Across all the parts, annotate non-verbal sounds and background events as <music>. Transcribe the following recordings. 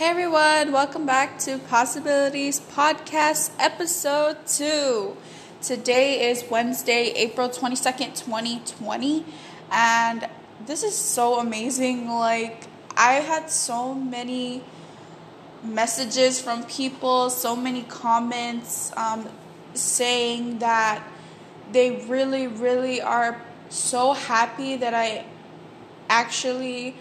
Hey everyone, welcome back to Possibilities Podcast episode 2. Today is Wednesday, April 22nd, 2020, and this is so amazing. Like, I had so many messages from people, so many comments um, saying that they really, really are so happy that I actually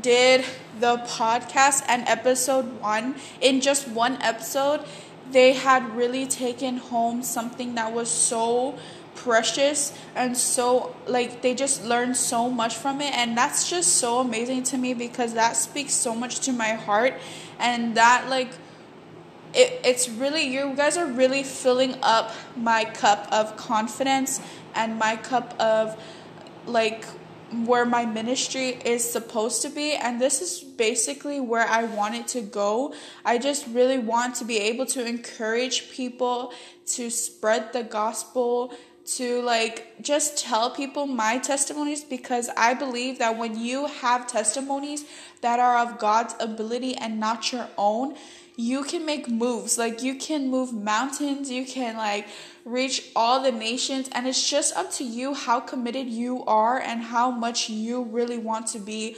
did the podcast and episode one, in just one episode, they had really taken home something that was so precious and so like they just learned so much from it. And that's just so amazing to me because that speaks so much to my heart. And that like it, it's really you guys are really filling up my cup of confidence and my cup of like where my ministry is supposed to be and this is basically where I want it to go. I just really want to be able to encourage people to spread the gospel to like just tell people my testimonies because I believe that when you have testimonies that are of God's ability and not your own, you can make moves. Like you can move mountains, you can like reach all the nations, and it's just up to you how committed you are and how much you really want to be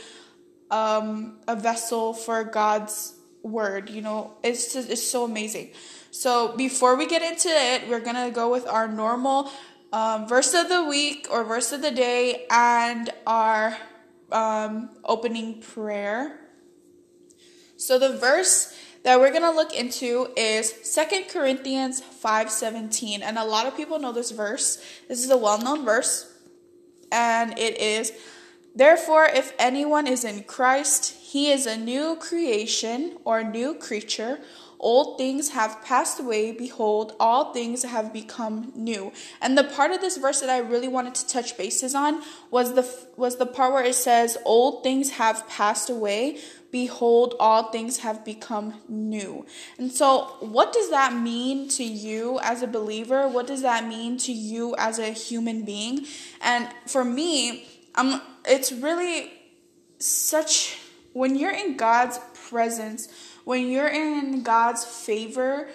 um, a vessel for God's word. You know, it's just, it's so amazing. So before we get into it, we're gonna go with our normal um, verse of the week or verse of the day and our um, opening prayer. So the verse that we're going to look into is Second Corinthians 5:17 and a lot of people know this verse. This is a well-known verse and it is Therefore if anyone is in Christ, he is a new creation or new creature. Old things have passed away. Behold, all things have become new. And the part of this verse that I really wanted to touch bases on was the was the part where it says, "Old things have passed away. Behold, all things have become new." And so, what does that mean to you as a believer? What does that mean to you as a human being? And for me, I'm. It's really such when you're in God's presence when you're in God's favor,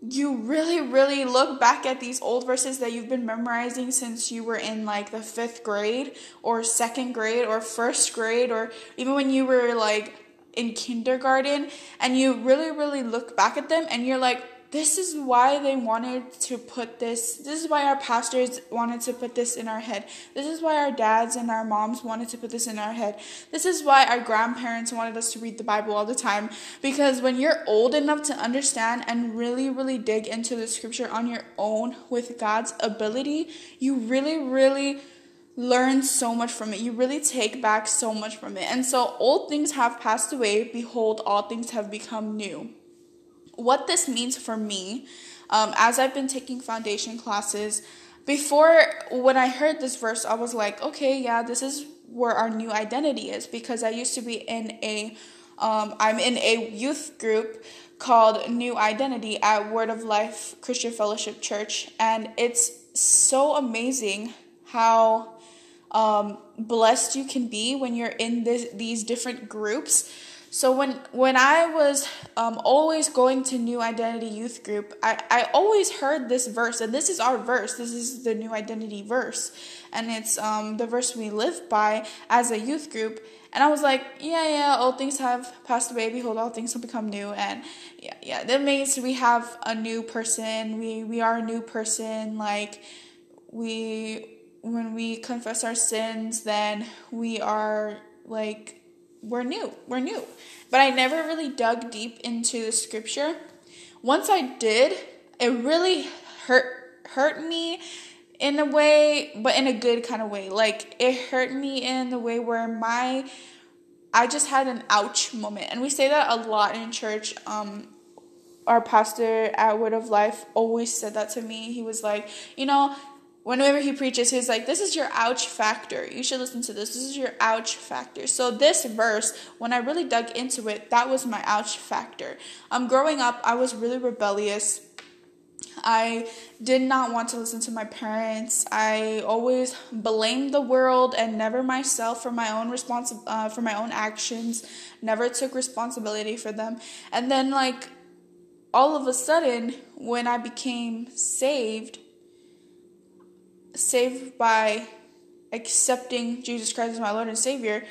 you really, really look back at these old verses that you've been memorizing since you were in like the fifth grade or second grade or first grade or even when you were like in kindergarten and you really, really look back at them and you're like, this is why they wanted to put this this is why our pastors wanted to put this in our head. This is why our dads and our moms wanted to put this in our head. This is why our grandparents wanted us to read the bible all the time. Because when you're old enough to understand and really really dig into the scripture on your own with god's ability you really really learn so much from it. You really take back so much from it. And so old things have passed away. Behold, all things have become new what this means for me um, as I've been taking foundation classes. Before, when I heard this verse, I was like, okay, yeah, this is where our new identity is because I used to be in a, um, I'm in a youth group called New Identity at Word of Life Christian Fellowship Church, and it's so amazing how um, blessed you can be when you're in this, these different groups so when when I was um, always going to New Identity Youth Group, I, I always heard this verse, and this is our verse. This is the New Identity verse, and it's um, the verse we live by as a youth group. And I was like, yeah, yeah, old things have passed away. Behold, all things have become new. And yeah, yeah, that means we have a new person. We we are a new person. Like we when we confess our sins, then we are like we're new. We're new. But I never really dug deep into the scripture. Once I did, it really hurt hurt me in a way, but in a good kind of way. Like it hurt me in the way where my I just had an ouch moment. And we say that a lot in church. Um our pastor at Word of Life always said that to me. He was like, you know, whenever he preaches, he's like, This is your ouch factor. You should listen to this. This is your ouch factor. So, this verse, when I really dug into it, that was my ouch factor. Um, growing up, I was really rebellious. I did not want to listen to my parents. I always blamed the world and never myself for my own responsi- uh, for my own actions. Never took responsibility for them. And then like all of a sudden when I became saved, saved by accepting Jesus Christ as my Lord and Savior,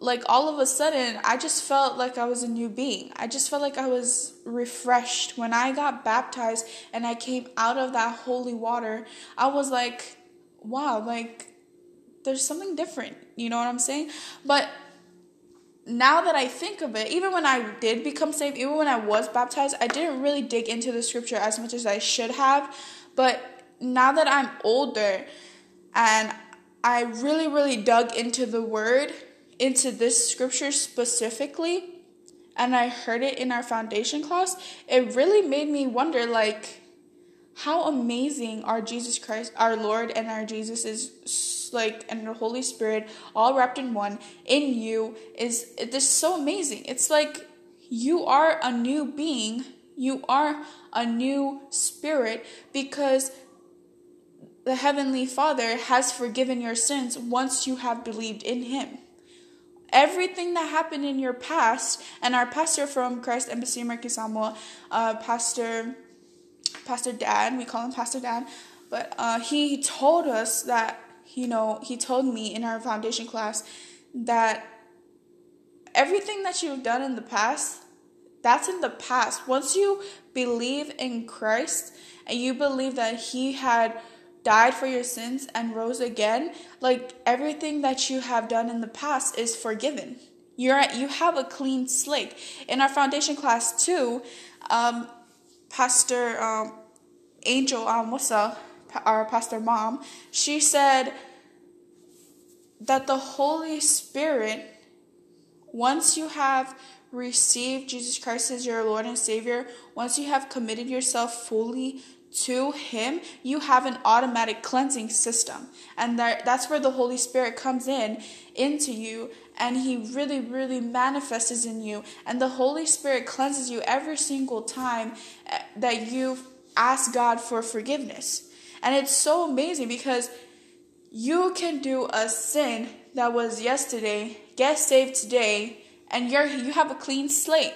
like all of a sudden I just felt like I was a new being. I just felt like I was refreshed when I got baptized and I came out of that holy water. I was like, wow, like there's something different. You know what I'm saying? But now that I think of it, even when I did become saved, even when I was baptized, I didn't really dig into the scripture as much as I should have. But now that I'm older and I really, really dug into the word, into this scripture specifically, and I heard it in our foundation class, it really made me wonder like how amazing our Jesus Christ, our Lord and our Jesus is like and the Holy Spirit all wrapped in one in you is this so amazing. It's like you are a new being, you are a new spirit because the heavenly Father has forgiven your sins once you have believed in him everything that happened in your past. And our pastor from Christ Embassy American Samoa, uh, Pastor Pastor Dan, we call him Pastor Dan, but uh, he told us that you know he told me in our foundation class that everything that you've done in the past that's in the past once you believe in christ and you believe that he had died for your sins and rose again, like everything that you have done in the past is forgiven. You're you have a clean slate. In our foundation class too, um, Pastor um, Angel Almosa, our pastor mom, she said that the Holy Spirit, once you have received Jesus Christ as your Lord and Savior, once you have committed yourself fully to Him, you have an automatic cleansing system. And that, that's where the Holy Spirit comes in into you and He really, really manifests in you. And the Holy Spirit cleanses you every single time eh, that you ask God for forgiveness. And it's so amazing because you can do a sin that was yesterday, get saved today, and you're you have a clean slate.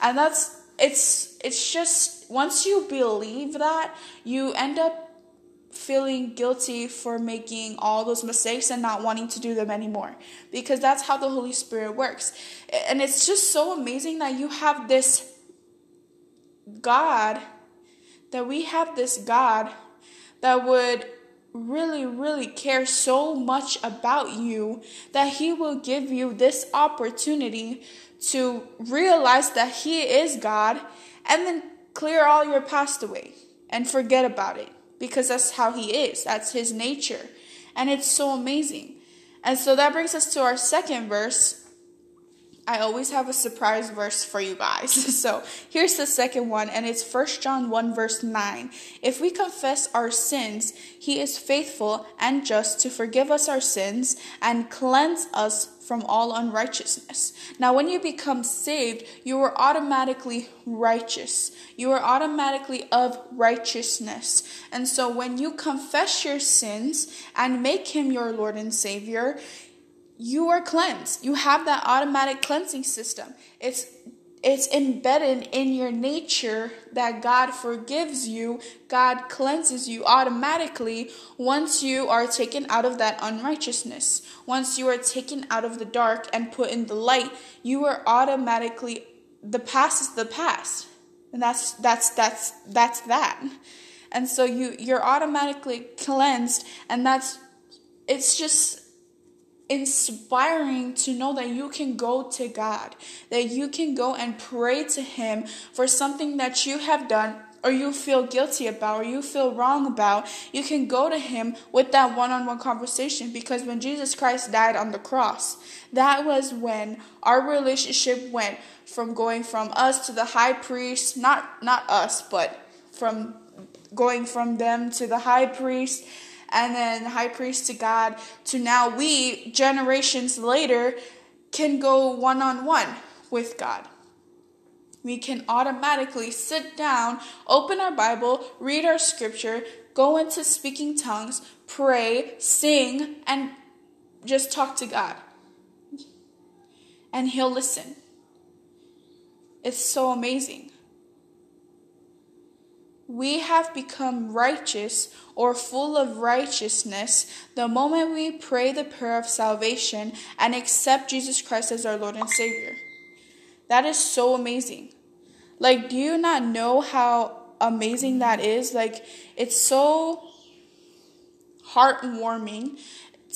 And that's it's it's just once you believe that, you end up feeling guilty for making all those mistakes and not wanting to do them anymore because that's how the Holy Spirit works. And it's just so amazing that you have this God, that we have this God that would really, really care so much about you that He will give you this opportunity to realize that He is God and then clear all your past away and forget about it because that's how He is, that's His nature. And it's so amazing. And so that brings us to our second verse. I always have a surprise verse for you guys. <laughs> So here's the second one, and it's 1 John 1, verse 9. If we confess our sins, he is faithful and just to forgive us our sins and cleanse us from all unrighteousness. Now, when you become saved, you are automatically righteous. You are automatically of righteousness. And so, when you confess your sins and make Him your Lord and Savior, you are cleansed. You have that automatic cleansing system. It's it's embedded in your nature that God forgives you, God cleanses you automatically once you are taken out of that unrighteousness. Once you are taken out of the dark and put in the light, you are automatically the past is the past. And that's that's that's that's that. And so you you're automatically cleansed and that's it's just inspiring to know that you can go to God, that you can go and pray to Him for something that you have done or you feel guilty about or you feel wrong about. You can go to Him with that one on one conversation because when Jesus Christ died on the cross, that was when our relationship went from going from us to the high priest, not, not us, but from going from them to the high priest and then the high priest to God to now we generations later can go one on one with God. we can automatically sit down, open our Bible, read our scripture, go into speaking tongues, pray, sing, and just talk to God. And He'll listen. It's so amazing. We have become righteous or full of righteousness the moment we pray the prayer of salvation and accept Jesus Christ as our Lord and Savior. That is so amazing. Like, do you not know how amazing that is? Like, it's so heartwarming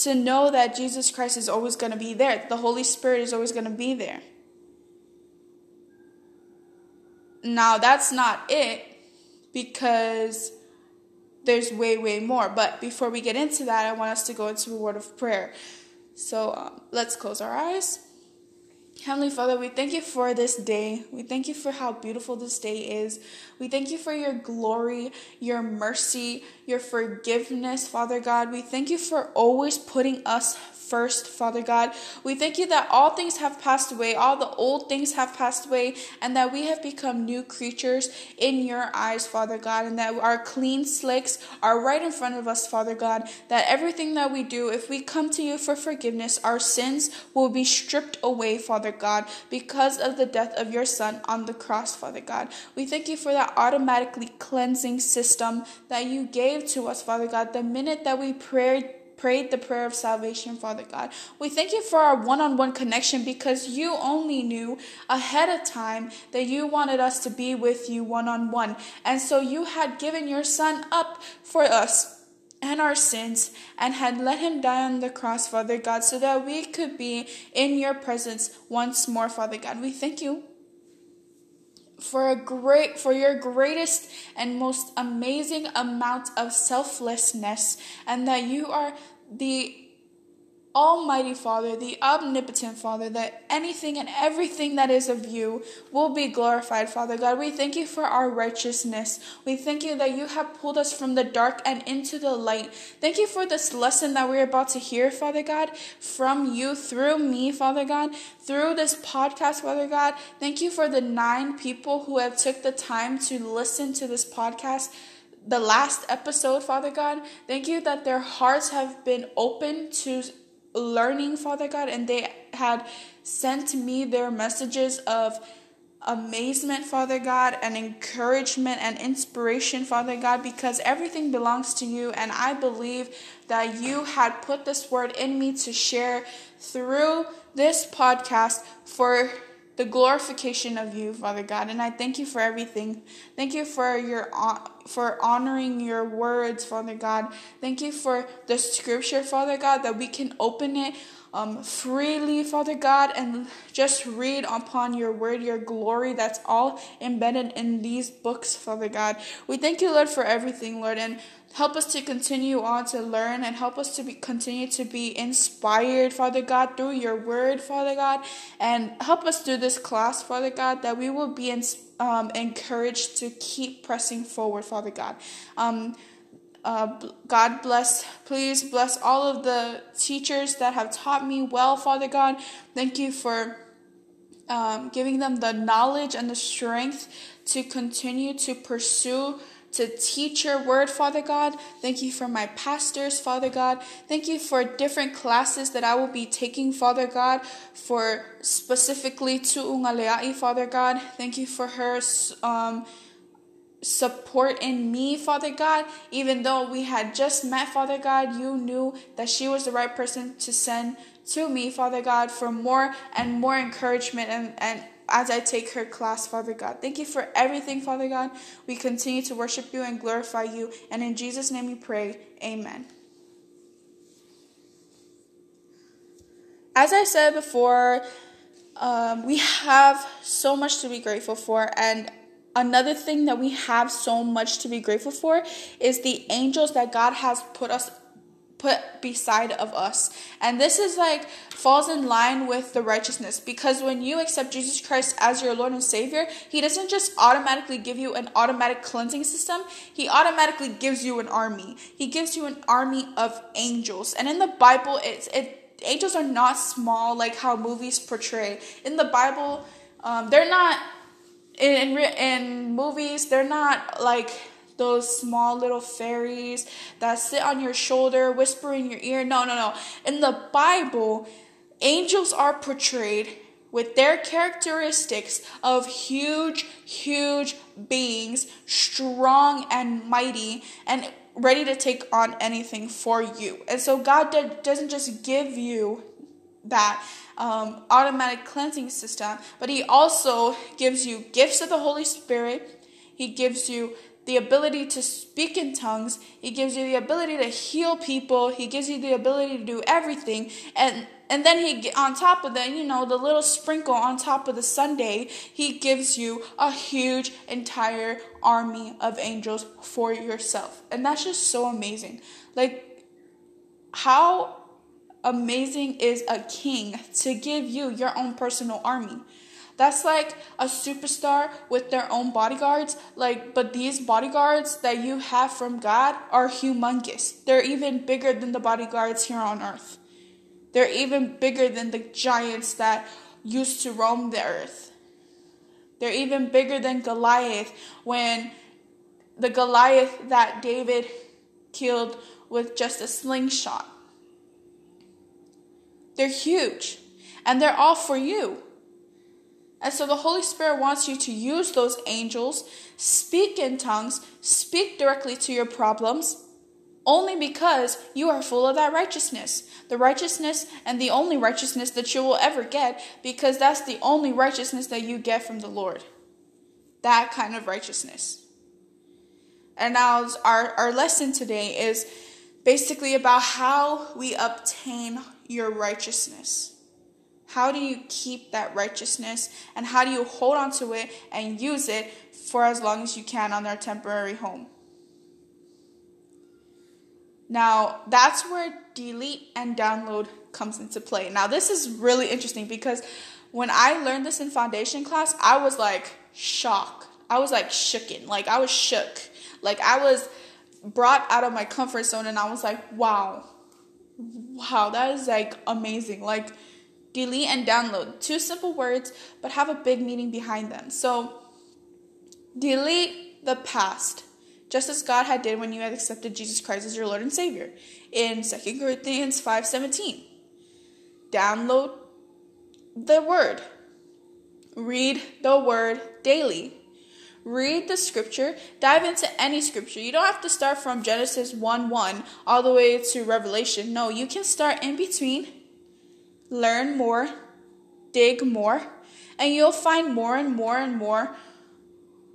to know that Jesus Christ is always going to be there. The Holy Spirit is always going to be there. Now, that's not it because there's way, way more. But before we get into that, I want us to go into a word of prayer. So um, let's close our eyes. Heavenly Father, we thank you for this day. We thank you for how beautiful this day is. We thank you for your glory, your mercy, your forgiveness, Father God. We thank you for always putting us first, Father God. We thank you that all things have passed away, all the old things have passed away, and that we have become new creatures in your eyes, Father God, and that our clean slicks are right in front of us, Father God. That everything that we do, if we come to you for forgiveness, our sins will be stripped away, Father God, because of the death of your Son on the cross, Father God. We thank you for that automatically cleansing system that you gave to us, Father God, the minute that we prayed prayed the prayer of salvation, Father God. We thank you for our one on one connection because you only knew ahead of time that you wanted us to be with you one on one. And so you had given your Son up for us and our sins and had let him die on the cross, Father God, so that we could be in your presence once more, Father God. We thank you for a great for your greatest and most amazing amount of selflessness and that you are the Almighty Father, the omnipotent Father, that anything and everything that is of you will be glorified, Father God. We thank you for our righteousness. We thank you that you have pulled us from the dark and into the light. Thank you for this lesson that we're about to hear, Father God, from you through me, Father God, through this podcast, Father God. Thank you for the nine people who have took the time to listen to this podcast the last episode, Father God. Thank you that their hearts have been open to learning, Father God, and they had sent me their messages of amazement, Father God, and encouragement and inspiration, Father God, because everything belongs to you. And I believe that you had put this word in me to share through this podcast for the glorification of you, Father God. And I thank you for everything. Thank you for your for honoring your words, Father God. Thank you for the scripture, Father God, that we can open it um, freely, Father God, and just read upon your word, your glory that's all embedded in these books, Father God. We thank you, Lord, for everything, Lord, and Help us to continue on to learn and help us to be, continue to be inspired, Father God, through your word, Father God. And help us through this class, Father God, that we will be in, um, encouraged to keep pressing forward, Father God. Um, uh, God bless, please bless all of the teachers that have taught me well, Father God. Thank you for um, giving them the knowledge and the strength to continue to pursue to teach your word, Father God. Thank you for my pastors, Father God. Thank you for different classes that I will be taking, Father God, for specifically to Ungaleai, Father God. Thank you for her um, support in me, Father God. Even though we had just met, Father God, you knew that she was the right person to send to me, Father God, for more and more encouragement and, and as I take her class, Father God. Thank you for everything, Father God. We continue to worship you and glorify you. And in Jesus' name we pray. Amen. As I said before, um, we have so much to be grateful for. And another thing that we have so much to be grateful for is the angels that God has put us put beside of us. And this is like falls in line with the righteousness because when you accept Jesus Christ as your Lord and Savior, he doesn't just automatically give you an automatic cleansing system. He automatically gives you an army. He gives you an army of angels. And in the Bible, it's it angels are not small like how movies portray. In the Bible, um, they're not in, in in movies they're not like those small little fairies that sit on your shoulder, whisper in your ear. No, no, no. In the Bible, angels are portrayed with their characteristics of huge, huge beings, strong and mighty, and ready to take on anything for you. And so God doesn't just give you that um, automatic cleansing system, but He also gives you gifts of the Holy Spirit. He gives you the ability to speak in tongues. He gives you the ability to heal people. He gives you the ability to do everything. And and then he on top of that, you know, the little sprinkle on top of the sundae, he gives you a huge entire army of angels for yourself. And that's just so amazing. Like how amazing is a king to give you your own personal army? That's like a superstar with their own bodyguards. Like, but these bodyguards that you have from God are humongous. They're even bigger than the bodyguards here on earth. They're even bigger than the giants that used to roam the earth. They're even bigger than Goliath when the Goliath that David killed with just a slingshot. They're huge and they're all for you. And so the Holy Spirit wants you to use those angels, speak in tongues, speak directly to your problems, only because you are full of that righteousness. The righteousness and the only righteousness that you will ever get, because that's the only righteousness that you get from the Lord. That kind of righteousness. And now our, our lesson today is basically about how we obtain your righteousness. How do you keep that righteousness and how do you hold on to it and use it for as long as you can on their temporary home? Now, that's where delete and download comes into play. Now, this is really interesting because when I learned this in foundation class, I was like shocked. I was like shooken. Like I was shook. Like I was brought out of my comfort zone and I was like, wow. Wow, that is like amazing. Like delete and download. Two simple words, but have a big meaning behind them. So, delete the past, just as God had did when you had accepted Jesus Christ as your Lord and Savior in 2 Corinthians 5:17. Download the word. Read the word daily. Read the scripture, dive into any scripture. You don't have to start from Genesis 1 1 all the way to Revelation. No, you can start in between learn more, dig more, and you'll find more and more and more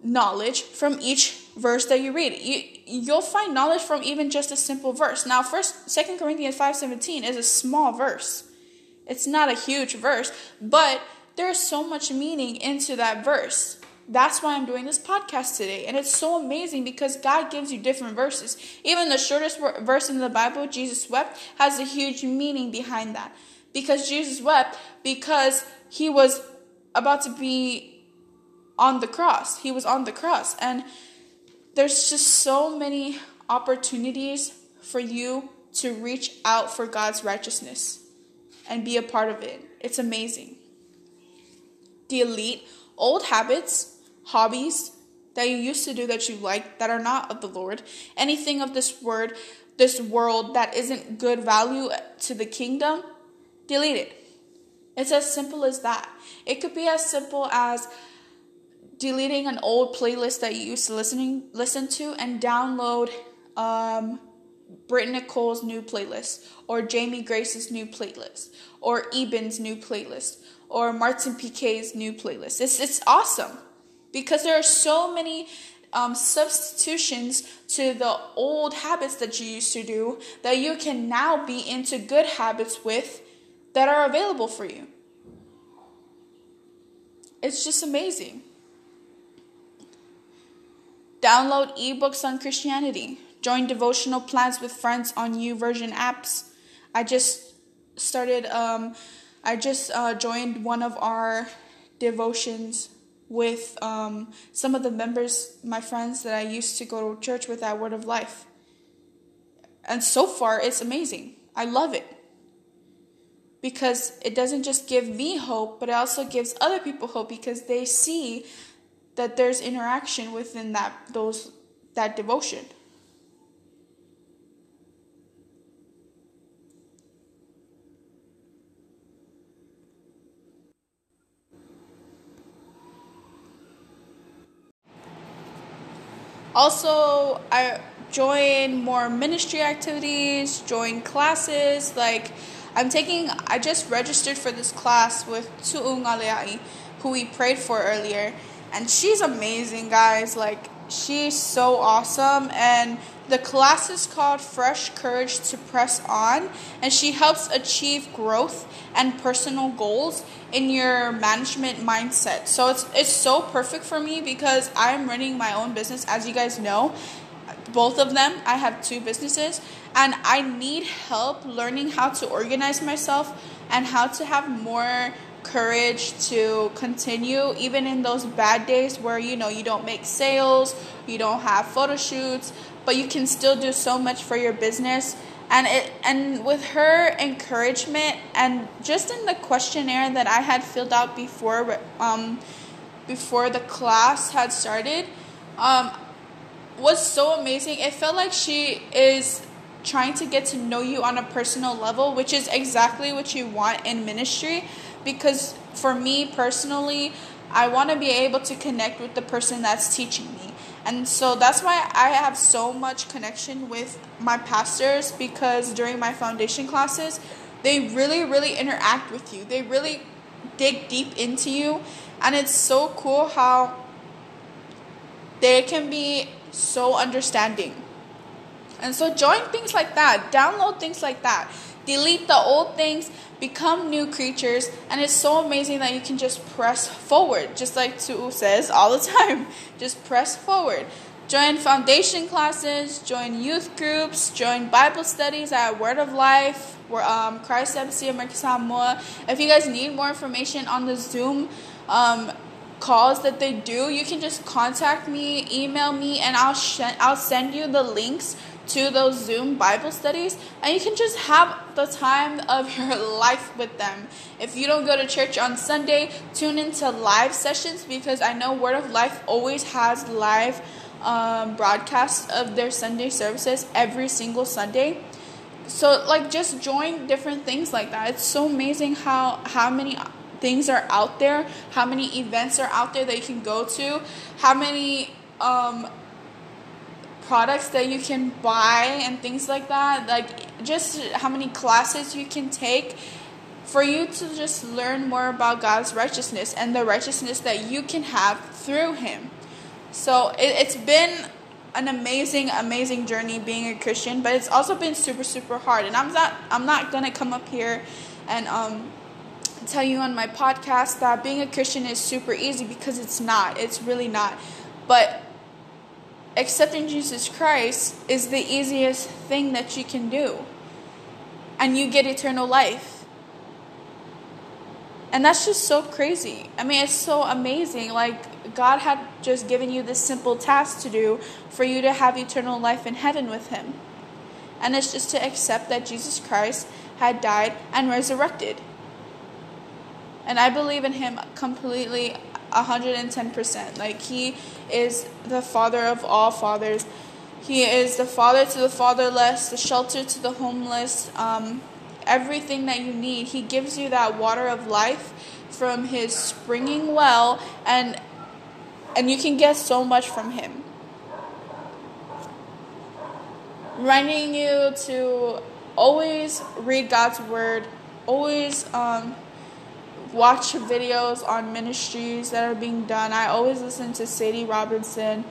knowledge from each verse that you read. You you'll find knowledge from even just a simple verse. Now, first Second Corinthians 5:17 is a small verse. It's not a huge verse, but there's so much meaning into that verse. That's why I'm doing this podcast today. And it's so amazing because God gives you different verses. Even the shortest verse in the Bible, Jesus wept, has a huge meaning behind that because Jesus wept because he was about to be on the cross. He was on the cross. And there's just so many opportunities for you to reach out for God's righteousness and be a part of it. It's amazing. Delete old habits, hobbies that you used to do that you like that are not of the Lord. Anything of this word, this world that isn't good value to the kingdom, delete it. It's as simple as that. It could be as simple as deleting an old playlist that you used to listening listen to and download um, Britt Nicole's new playlist or Jamie Grace's new playlist or Eben's new playlist or Martin Piquet's new playlist. It's it's awesome because there are so many um, substitutions to the old habits that you used to do that you can now be into good habits with that are available for you. It's just amazing. Download ebooks on Christianity. Join devotional plans with friends on YouVersion apps. I just started, um, I just uh, joined one of our devotions with um, some of the members, my friends that I used to go to church with at Word of Life. And so far, it's amazing. I love it because it doesn't just give me hope, but it also gives other people hope because they see that there's interaction within that those that devotion. Also, I join more ministry activities, join classes. Like, I'm taking, I just registered for this class with Tu'ung Aleai, who we prayed for earlier. And she's amazing, guys. Like, she's so awesome. And the class is called Fresh Courage to Press On, and she helps achieve growth and personal goals in your management mindset. So it's it's so perfect for me because I'm running my own business as you guys know. Both of them, I have two businesses and I need help learning how to organize myself and how to have more courage to continue even in those bad days where you know you don't make sales, you don't have photo shoots, but you can still do so much for your business. And it and with her encouragement and just in the questionnaire that I had filled out before um before the class had started um was so amazing. It felt like she is trying to get to know you on a personal level, which is exactly what you want in ministry because for me personally, I want to be able to connect with the person that's teaching me. And so that's why I have so much connection with my pastors because during my foundation classes, they really, really interact with you. They really dig deep into you. And it's so cool how they can be so understanding. And so join things like that, download things like that, delete the old things, become new creatures, and it's so amazing that you can just press forward, just like Tu says all the <laughs> time. Just press forward. Join foundation classes, join youth groups, join Bible studies at Word of Life, um, Christ Embassy America Samoa. If you guys need more information on the Zoom um, calls that they do, you can just contact me, email me, and I'll sh- I'll send you the links to those Zoom Bible studies, and you can just have the time of <laughs> your life with them. If you don't go to church on Sunday, tune into live sessions because I know Word of Life always has live um, broadcasts of their Sunday services every single Sunday. So like just join different things like that. It's so amazing how how many things are out there, how many events are out there that you can go to, how many um, products that you can buy and things like that. Like just how many classes you can take for you to just learn more about God's righteousness and the righteousness that you can have through Him. So it, it's been an amazing, amazing journey being a Christian, but it's also been super, super hard. And I'm not, I'm not gonna come up here and um, tell you on my podcast that being a Christian is super easy because it's not. It's really not. But accepting Jesus Christ is the easiest thing that you can do. And you get eternal life. And that's just so crazy. I mean, it's so amazing. Like, God had just given you this simple task to do for you to have eternal life in heaven with Him. And it's just to accept that Jesus Christ had died and resurrected. And I believe in Him completely 110%. Like, He is the Father of all fathers. He is the father to the fatherless, the shelter to the homeless, um, everything that you need. He gives you that water of life from His springing well, and and you can get so much from Him. Reminding you to always read God's word, always um, watch videos on ministries that are being done. I always listen to Sadie Robertson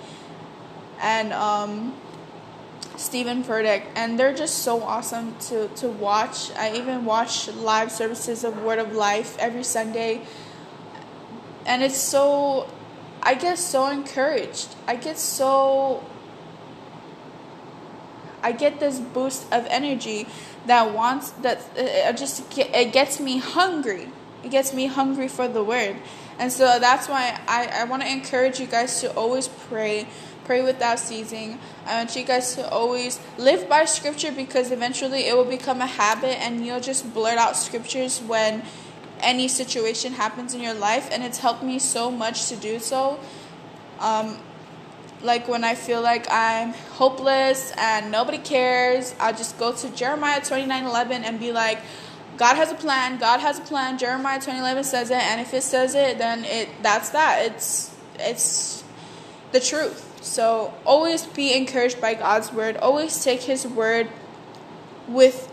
and um, Steven Furtick, and they're just so awesome to, to watch. I even watch live services of Word of Life every Sunday, and it's so, I get so encouraged. I get so, I get this boost of energy that wants that it just it gets me hungry it gets me hungry for the word. And so that's why I, I want to encourage you guys to always pray, pray without ceasing. I want you guys to always live by scripture because eventually it will become a habit and you'll just blurt out scriptures when any situation happens in your life. And it's helped me so much to do so. Um, like when I feel like I'm hopeless and nobody cares, I just go to Jeremiah 29 11 and be like, God has a plan. God has a plan. Jeremiah 2011 says it, and if it says it, then it that's that. It's it's the truth. So always be encouraged by God's word. Always take His word with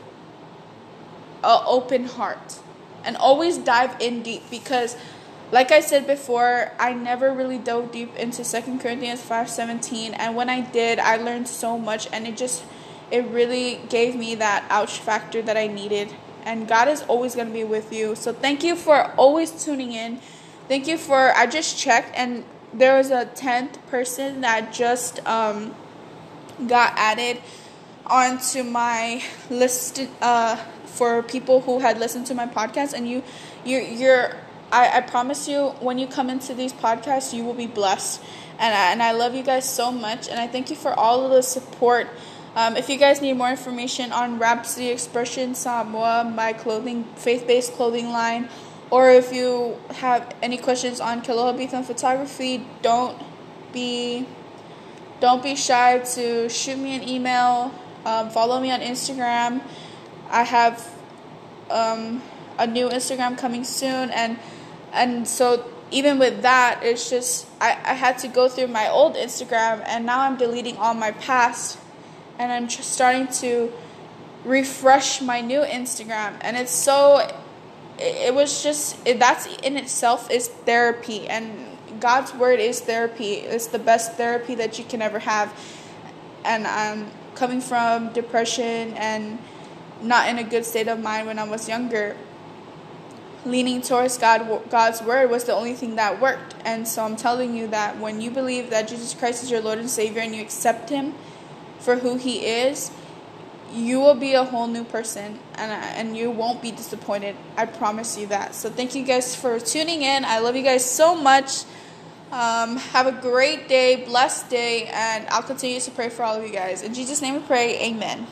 an open heart, and always dive in deep because, like I said before, I never really dove deep into Second Corinthians five seventeen, and when I did, I learned so much, and it just it really gave me that ouch factor that I needed and God is always going to be with you. So thank you for always tuning in. Thank you for I just checked and there was a 10th person that just um, got added onto my list uh, for people who had listened to my podcast and you you you're I, I promise you when you come into these podcasts you will be blessed and I, and I love you guys so much and I thank you for all of the support um, if you guys need more information on Rhapsody Expression Samoa, my clothing, faith-based clothing line, or if you have any questions on Kiloha Beatham photography, don't be don't be shy to shoot me an email. Um, follow me on Instagram. I have um, a new Instagram coming soon, and and so even with that, it's just I, I had to go through my old Instagram, and now I'm deleting all my past and I'm just starting to refresh my new Instagram and it's so it, was just it, that's in itself is therapy and God's word is therapy. It's the best therapy that you can ever have. And I'm coming from depression and not in a good state of mind when I was younger. Leaning towards God, God's word was the only thing that worked. And so I'm telling you that when you believe that Jesus Christ is your Lord and Savior and you accept Him, for who he is, you will be a whole new person and and you won't be disappointed. I promise you that. So thank you guys for tuning in. I love you guys so much. Um, have a great day, blessed day, and I'll continue to pray for all of you guys. In Jesus' name we pray, amen.